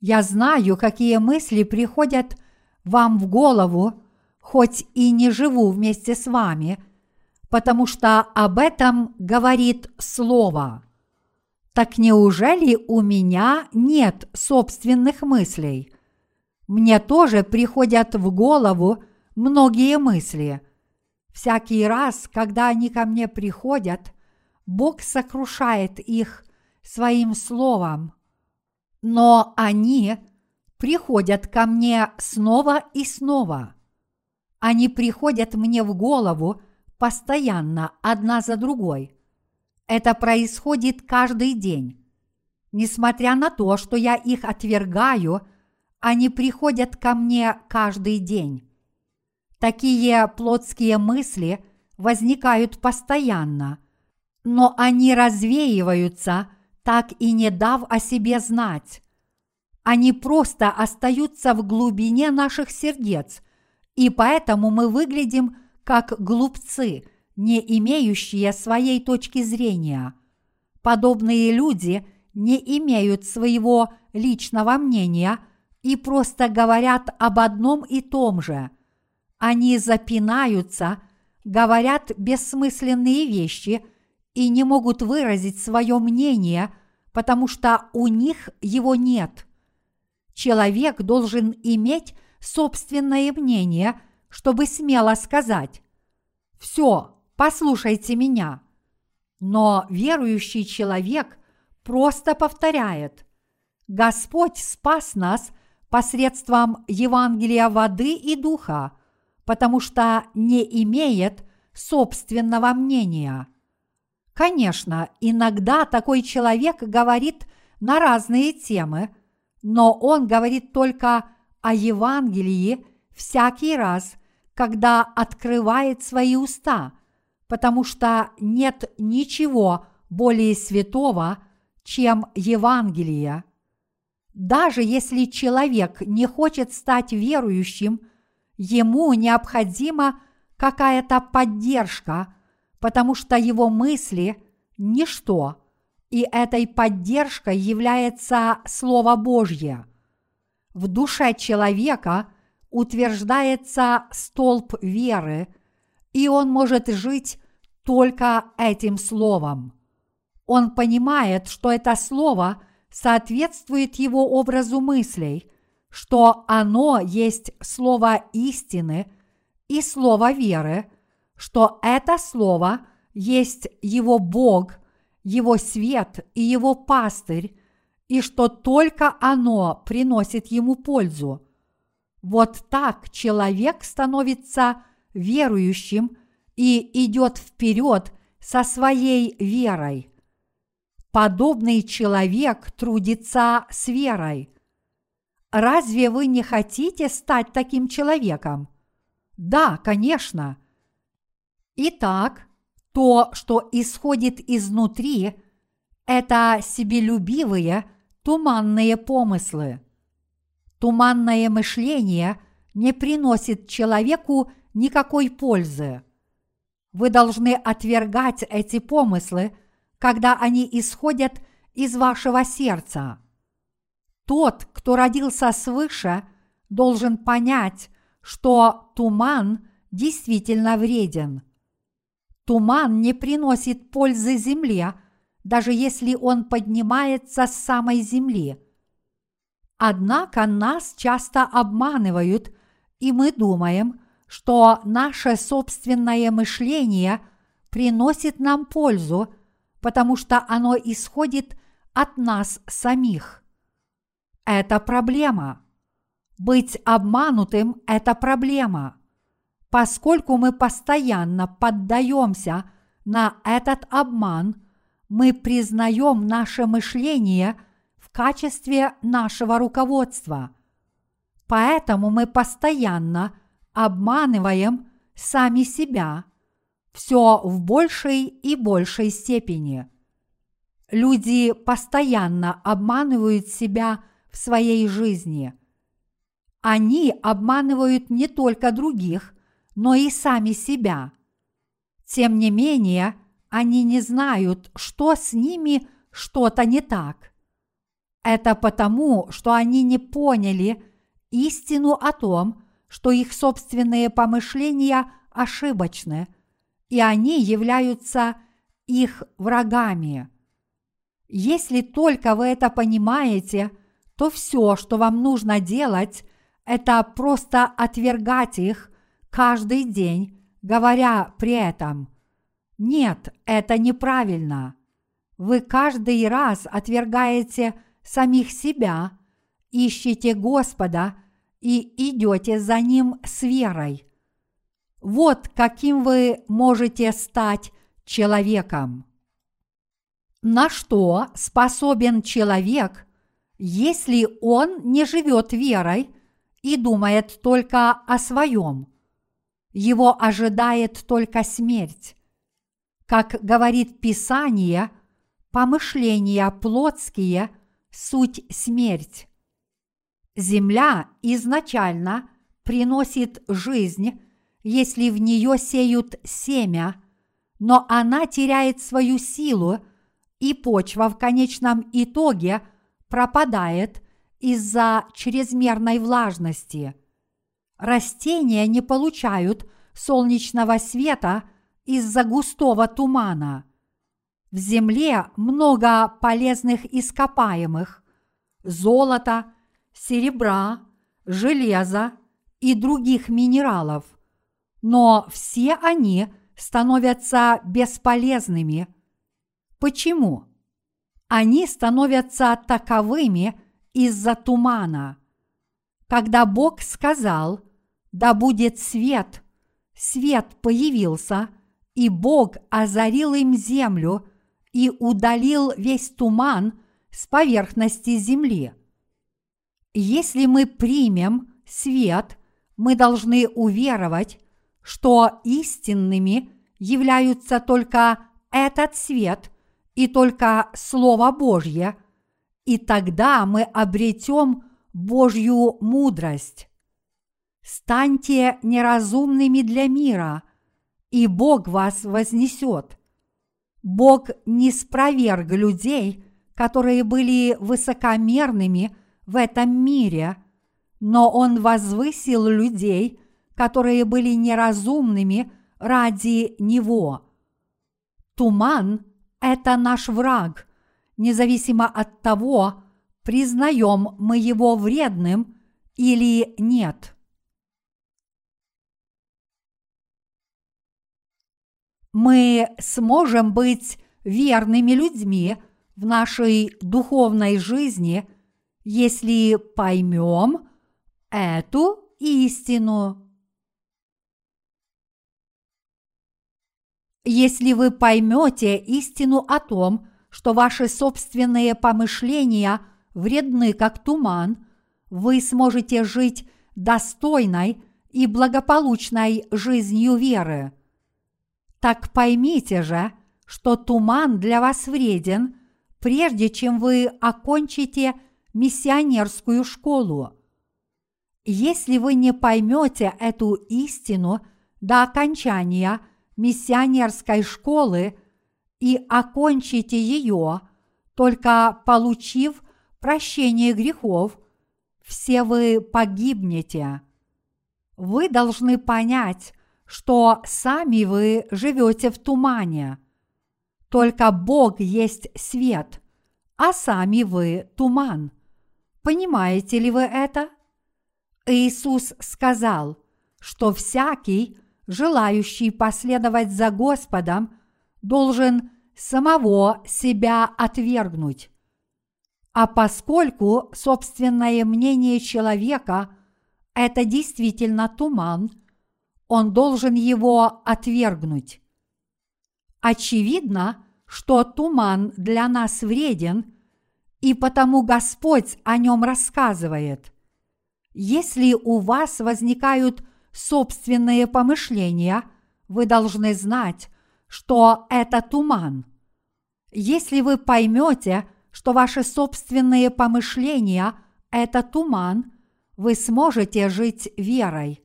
Я знаю, какие мысли приходят вам в голову, хоть и не живу вместе с вами, потому что об этом говорит Слово. Так неужели у меня нет собственных мыслей? Мне тоже приходят в голову многие мысли. Всякий раз, когда они ко мне приходят, Бог сокрушает их своим словом. Но они приходят ко мне снова и снова. Они приходят мне в голову постоянно, одна за другой. Это происходит каждый день. Несмотря на то, что я их отвергаю – они приходят ко мне каждый день. Такие плотские мысли возникают постоянно, но они развеиваются, так и не дав о себе знать. Они просто остаются в глубине наших сердец, и поэтому мы выглядим как глупцы, не имеющие своей точки зрения. Подобные люди не имеют своего личного мнения и просто говорят об одном и том же. Они запинаются, говорят бессмысленные вещи и не могут выразить свое мнение, потому что у них его нет – Человек должен иметь собственное мнение, чтобы смело сказать «Все, послушайте меня». Но верующий человек просто повторяет «Господь спас нас посредством Евангелия воды и духа, потому что не имеет собственного мнения». Конечно, иногда такой человек говорит на разные темы – но он говорит только о Евангелии всякий раз, когда открывает свои уста, потому что нет ничего более святого, чем Евангелие. Даже если человек не хочет стать верующим, ему необходима какая-то поддержка, потому что его мысли – ничто – и этой поддержкой является Слово Божье. В душе человека утверждается столб веры, и он может жить только этим словом. Он понимает, что это слово соответствует его образу мыслей, что оно есть слово истины и слово веры, что это слово есть его Бог – его свет и его пастырь, и что только оно приносит ему пользу. Вот так человек становится верующим и идет вперед со своей верой. Подобный человек трудится с верой. Разве вы не хотите стать таким человеком? Да, конечно. Итак, то, что исходит изнутри, это себелюбивые, туманные помыслы. Туманное мышление не приносит человеку никакой пользы. Вы должны отвергать эти помыслы, когда они исходят из вашего сердца. Тот, кто родился свыше, должен понять, что туман действительно вреден – Туман не приносит пользы земле, даже если он поднимается с самой земли. Однако нас часто обманывают, и мы думаем, что наше собственное мышление приносит нам пользу, потому что оно исходит от нас самих. Это проблема. Быть обманутым – это проблема – Поскольку мы постоянно поддаемся на этот обман, мы признаем наше мышление в качестве нашего руководства. Поэтому мы постоянно обманываем сами себя, все в большей и большей степени. Люди постоянно обманывают себя в своей жизни. Они обманывают не только других – но и сами себя. Тем не менее, они не знают, что с ними что-то не так. Это потому, что они не поняли истину о том, что их собственные помышления ошибочны, и они являются их врагами. Если только вы это понимаете, то все, что вам нужно делать, это просто отвергать их каждый день, говоря при этом «Нет, это неправильно». Вы каждый раз отвергаете самих себя, ищете Господа и идете за Ним с верой. Вот каким вы можете стать человеком. На что способен человек, если он не живет верой и думает только о своем – его ожидает только смерть. Как говорит Писание, помышления плотские – суть смерть. Земля изначально приносит жизнь, если в нее сеют семя, но она теряет свою силу, и почва в конечном итоге пропадает из-за чрезмерной влажности. Растения не получают солнечного света из-за густого тумана. В земле много полезных ископаемых – золота, серебра, железа и других минералов, но все они становятся бесполезными. Почему? Они становятся таковыми из-за тумана. Когда Бог сказал «Да будет свет», свет появился, и Бог озарил им землю и удалил весь туман с поверхности земли. Если мы примем свет, мы должны уверовать, что истинными являются только этот свет и только Слово Божье, и тогда мы обретем Божью мудрость. Станьте неразумными для мира, и Бог вас вознесет. Бог не спроверг людей, которые были высокомерными в этом мире, но Он возвысил людей, которые были неразумными ради Него. Туман – это наш враг, независимо от того, признаем мы его вредным или нет. Мы сможем быть верными людьми в нашей духовной жизни, если поймем эту истину. Если вы поймете истину о том, что ваши собственные помышления вредны, как туман, вы сможете жить достойной и благополучной жизнью веры. Так поймите же, что туман для вас вреден, прежде чем вы окончите миссионерскую школу. Если вы не поймете эту истину до окончания – миссионерской школы и окончите ее, только получив прощение грехов, все вы погибнете. Вы должны понять, что сами вы живете в тумане. Только Бог есть свет, а сами вы туман. Понимаете ли вы это? Иисус сказал, что всякий, желающий последовать за Господом, должен самого себя отвергнуть. А поскольку собственное мнение человека – это действительно туман, он должен его отвергнуть. Очевидно, что туман для нас вреден, и потому Господь о нем рассказывает. Если у вас возникают собственные помышления, вы должны знать, что это туман. Если вы поймете, что ваши собственные помышления – это туман, вы сможете жить верой.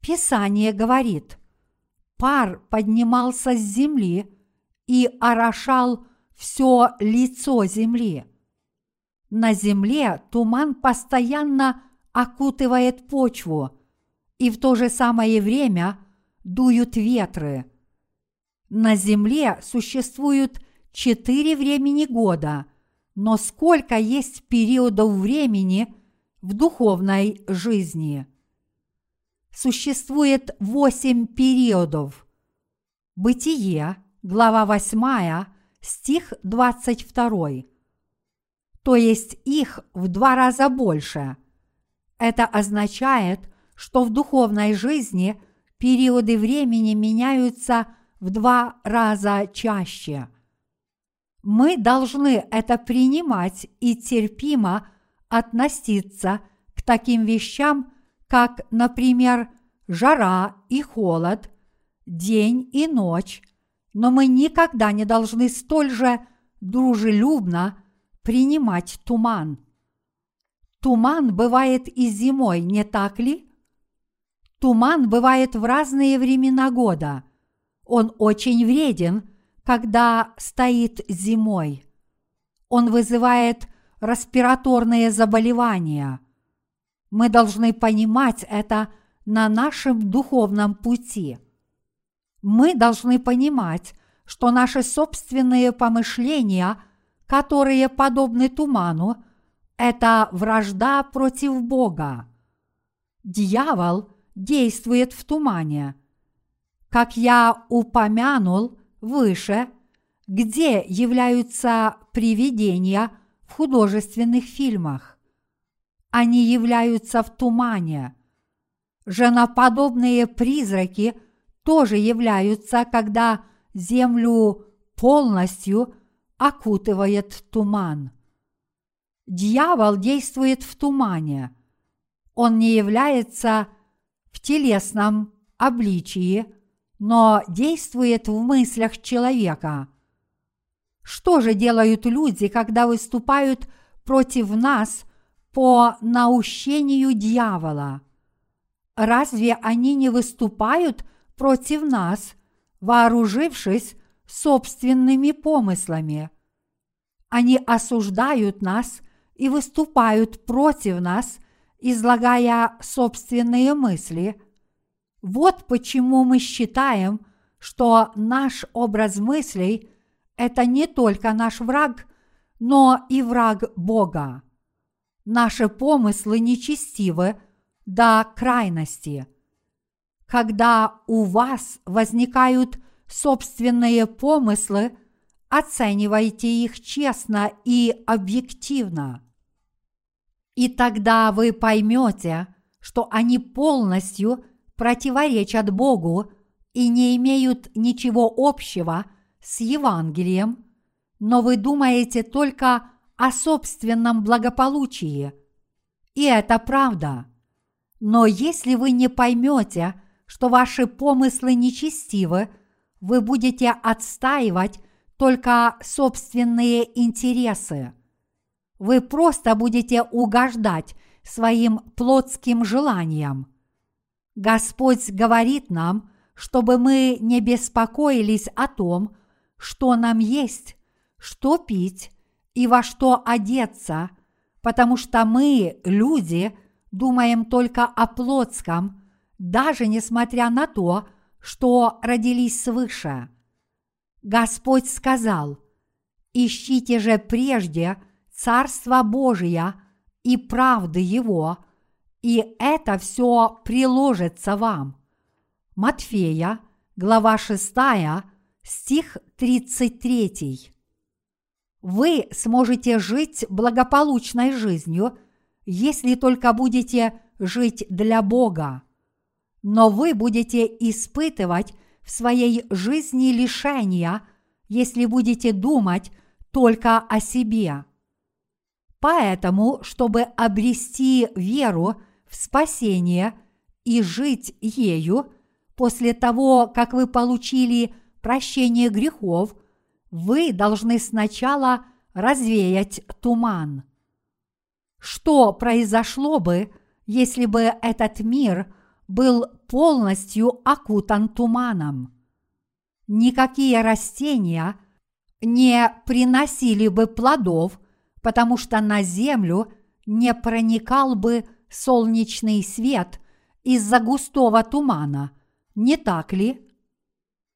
Писание говорит, пар поднимался с земли и орошал все лицо земли. На земле туман постоянно окутывает почву, и в то же самое время дуют ветры. На Земле существуют четыре времени года, но сколько есть периодов времени в духовной жизни? Существует восемь периодов. Бытие, глава 8, стих 22. То есть их в два раза больше. Это означает – что в духовной жизни периоды времени меняются в два раза чаще. Мы должны это принимать и терпимо относиться к таким вещам, как, например, жара и холод, день и ночь, но мы никогда не должны столь же дружелюбно принимать туман. Туман бывает и зимой, не так ли? Туман бывает в разные времена года. Он очень вреден, когда стоит зимой. Он вызывает респираторные заболевания. Мы должны понимать это на нашем духовном пути. Мы должны понимать, что наши собственные помышления, которые подобны туману, это вражда против Бога. Дьявол действует в тумане. Как я упомянул выше, где являются привидения в художественных фильмах. Они являются в тумане. Женоподобные призраки тоже являются, когда землю полностью окутывает туман. Дьявол действует в тумане. Он не является в телесном обличии, но действует в мыслях человека. Что же делают люди, когда выступают против нас по наущению дьявола? Разве они не выступают против нас, вооружившись собственными помыслами? Они осуждают нас и выступают против нас, излагая собственные мысли. Вот почему мы считаем, что наш образ мыслей – это не только наш враг, но и враг Бога. Наши помыслы нечестивы до крайности. Когда у вас возникают собственные помыслы, оценивайте их честно и объективно – и тогда вы поймете, что они полностью противоречат Богу и не имеют ничего общего с Евангелием, но вы думаете только о собственном благополучии. И это правда. Но если вы не поймете, что ваши помыслы нечестивы, вы будете отстаивать только собственные интересы вы просто будете угождать своим плотским желаниям. Господь говорит нам, чтобы мы не беспокоились о том, что нам есть, что пить и во что одеться, потому что мы, люди, думаем только о плотском, даже несмотря на то, что родились свыше. Господь сказал, «Ищите же прежде – Царство Божие и правды Его, и это все приложится вам. Матфея, глава 6, стих 33. Вы сможете жить благополучной жизнью, если только будете жить для Бога. Но вы будете испытывать в своей жизни лишения, если будете думать только о себе. Поэтому, чтобы обрести веру в спасение и жить ею, после того, как вы получили прощение грехов, вы должны сначала развеять туман. Что произошло бы, если бы этот мир был полностью окутан туманом? Никакие растения не приносили бы плодов – потому что на Землю не проникал бы солнечный свет из-за густого тумана, не так ли?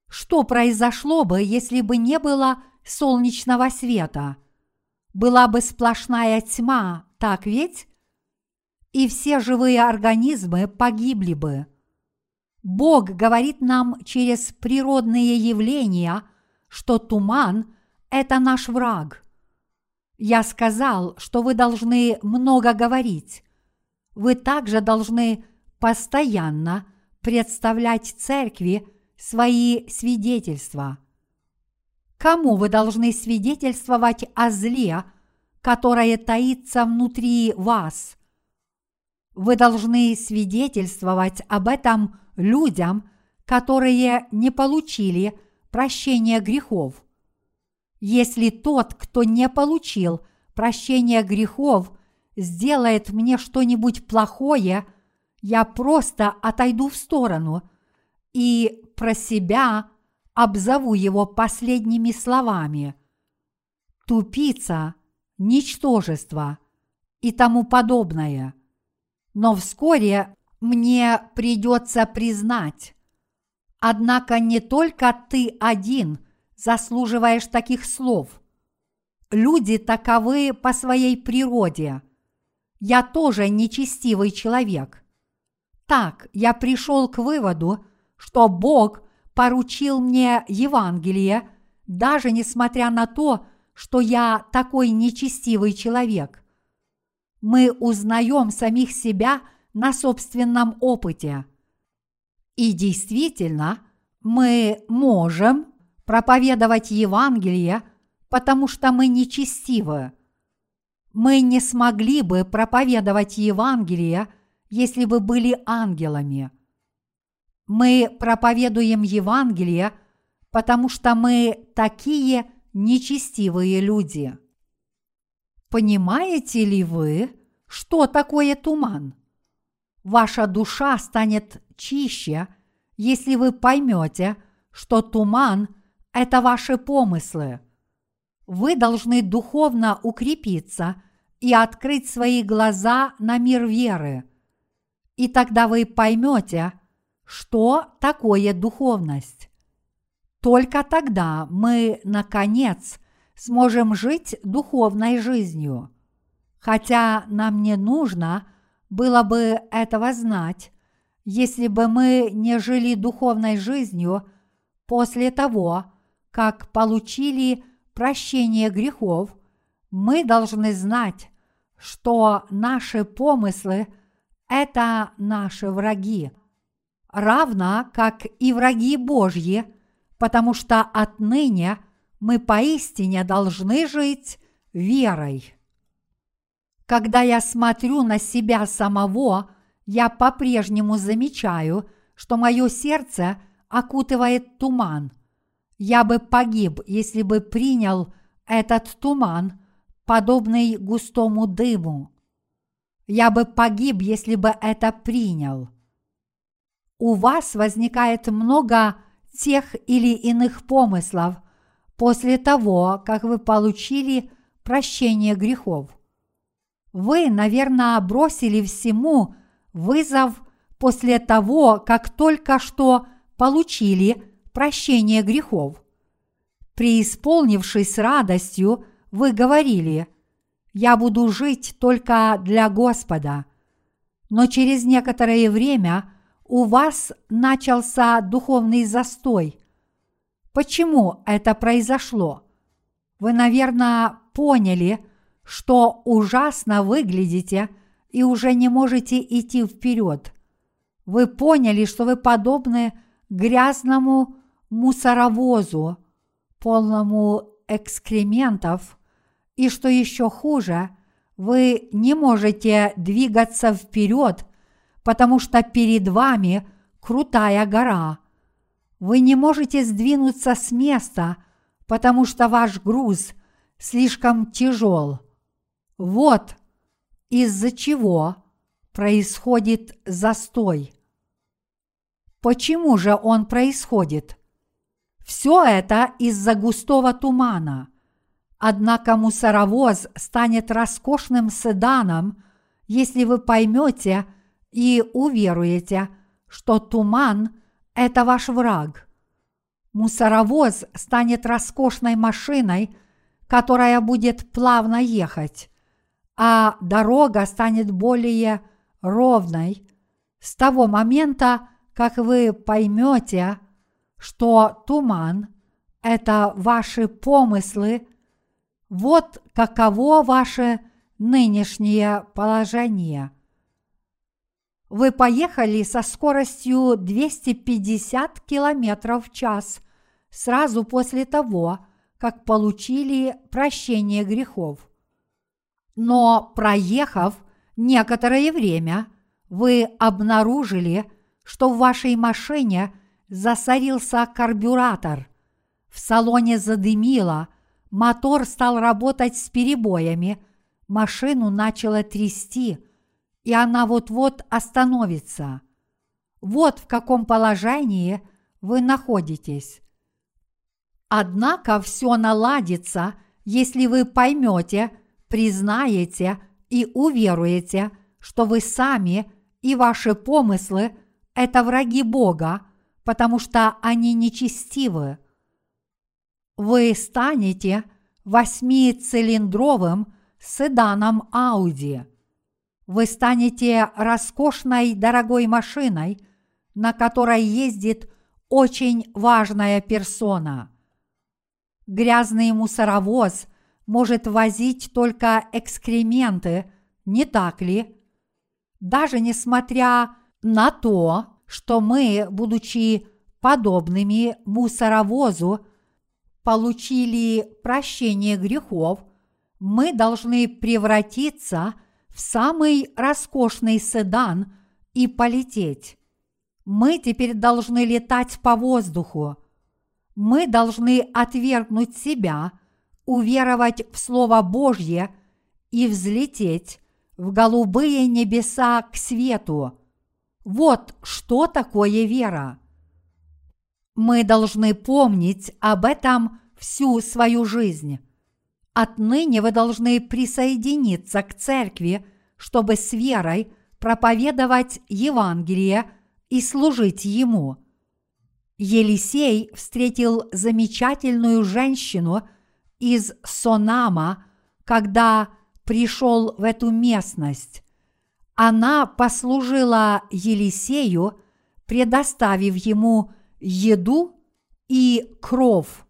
Что произошло бы, если бы не было солнечного света? Была бы сплошная тьма, так ведь? И все живые организмы погибли бы. Бог говорит нам через природные явления, что туман – это наш враг. Я сказал, что вы должны много говорить. Вы также должны постоянно представлять церкви свои свидетельства. Кому вы должны свидетельствовать о зле, которое таится внутри вас? Вы должны свидетельствовать об этом людям, которые не получили прощения грехов. Если тот, кто не получил прощения грехов, сделает мне что-нибудь плохое, я просто отойду в сторону и про себя обзову его последними словами. Тупица, ничтожество и тому подобное. Но вскоре мне придется признать, однако не только ты один заслуживаешь таких слов. Люди таковы по своей природе. Я тоже нечестивый человек. Так я пришел к выводу, что Бог поручил мне Евангелие, даже несмотря на то, что я такой нечестивый человек. Мы узнаем самих себя на собственном опыте. И действительно, мы можем проповедовать Евангелие, потому что мы нечестивы. Мы не смогли бы проповедовать Евангелие, если бы были ангелами. Мы проповедуем Евангелие, потому что мы такие нечестивые люди. Понимаете ли вы, что такое туман? Ваша душа станет чище, если вы поймете, что туман – это ваши помыслы. Вы должны духовно укрепиться и открыть свои глаза на мир веры. И тогда вы поймете, что такое духовность. Только тогда мы, наконец, сможем жить духовной жизнью. Хотя нам не нужно было бы этого знать, если бы мы не жили духовной жизнью после того, как получили прощение грехов, мы должны знать, что наши помыслы – это наши враги, равно как и враги Божьи – потому что отныне мы поистине должны жить верой. Когда я смотрю на себя самого, я по-прежнему замечаю, что мое сердце окутывает туман. Я бы погиб, если бы принял этот туман, подобный густому дыму. Я бы погиб, если бы это принял. У вас возникает много тех или иных помыслов после того, как вы получили прощение грехов. Вы, наверное, бросили всему вызов после того, как только что получили прощение грехов. Преисполнившись радостью, вы говорили, «Я буду жить только для Господа». Но через некоторое время у вас начался духовный застой. Почему это произошло? Вы, наверное, поняли, что ужасно выглядите и уже не можете идти вперед. Вы поняли, что вы подобны грязному мусоровозу, полному экскрементов, и что еще хуже, вы не можете двигаться вперед – потому что перед вами крутая гора. Вы не можете сдвинуться с места, потому что ваш груз слишком тяжел. Вот из-за чего происходит застой. Почему же он происходит? Все это из-за густого тумана. Однако мусоровоз станет роскошным седаном, если вы поймете, и уверуете, что туман – это ваш враг. Мусоровоз станет роскошной машиной, которая будет плавно ехать, а дорога станет более ровной с того момента, как вы поймете, что туман – это ваши помыслы, вот каково ваше нынешнее положение – вы поехали со скоростью 250 км в час сразу после того, как получили прощение грехов. Но проехав некоторое время, вы обнаружили, что в вашей машине засорился карбюратор, в салоне задымило, мотор стал работать с перебоями, машину начало трясти, и она вот-вот остановится. Вот в каком положении вы находитесь. Однако все наладится, если вы поймете, признаете и уверуете, что вы сами и ваши помыслы – это враги Бога, потому что они нечестивы. Вы станете восьмицилиндровым седаном Ауди. Вы станете роскошной дорогой машиной, на которой ездит очень важная персона. Грязный мусоровоз может возить только экскременты, не так ли? Даже несмотря на то, что мы, будучи подобными мусоровозу, получили прощение грехов, мы должны превратиться в самый роскошный седан и полететь. Мы теперь должны летать по воздуху. Мы должны отвергнуть себя, уверовать в Слово Божье и взлететь в голубые небеса к свету. Вот что такое вера. Мы должны помнить об этом всю свою жизнь. Отныне вы должны присоединиться к церкви, чтобы с верой проповедовать Евангелие и служить Ему. Елисей встретил замечательную женщину из Сонама, когда пришел в эту местность. Она послужила Елисею, предоставив ему еду и кров.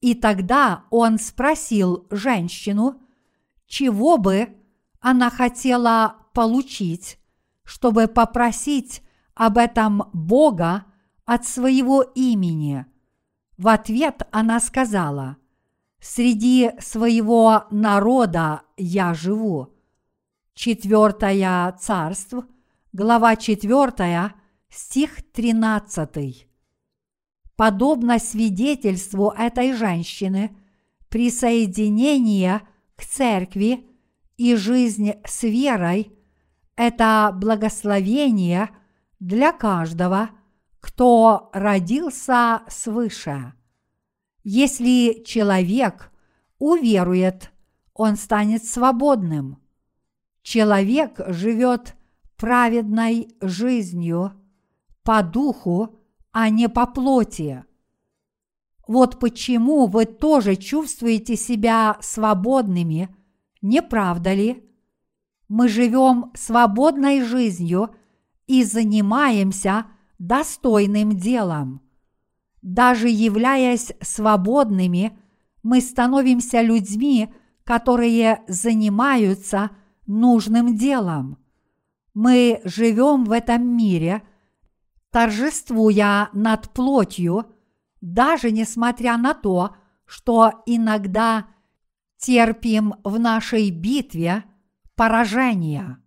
И тогда он спросил женщину, чего бы она хотела получить, чтобы попросить об этом Бога от своего имени. В ответ она сказала, «Среди своего народа я живу». Четвертое царство, глава четвертая, стих тринадцатый. Подобно свидетельству этой женщины, присоединение к церкви и жизнь с верой – это благословение для каждого, кто родился свыше. Если человек уверует, он станет свободным. Человек живет праведной жизнью по духу, а не по плоти. Вот почему вы тоже чувствуете себя свободными, не правда ли? Мы живем свободной жизнью и занимаемся достойным делом. Даже являясь свободными, мы становимся людьми, которые занимаются нужным делом. Мы живем в этом мире, торжествуя над плотью, даже несмотря на то, что иногда терпим в нашей битве поражение.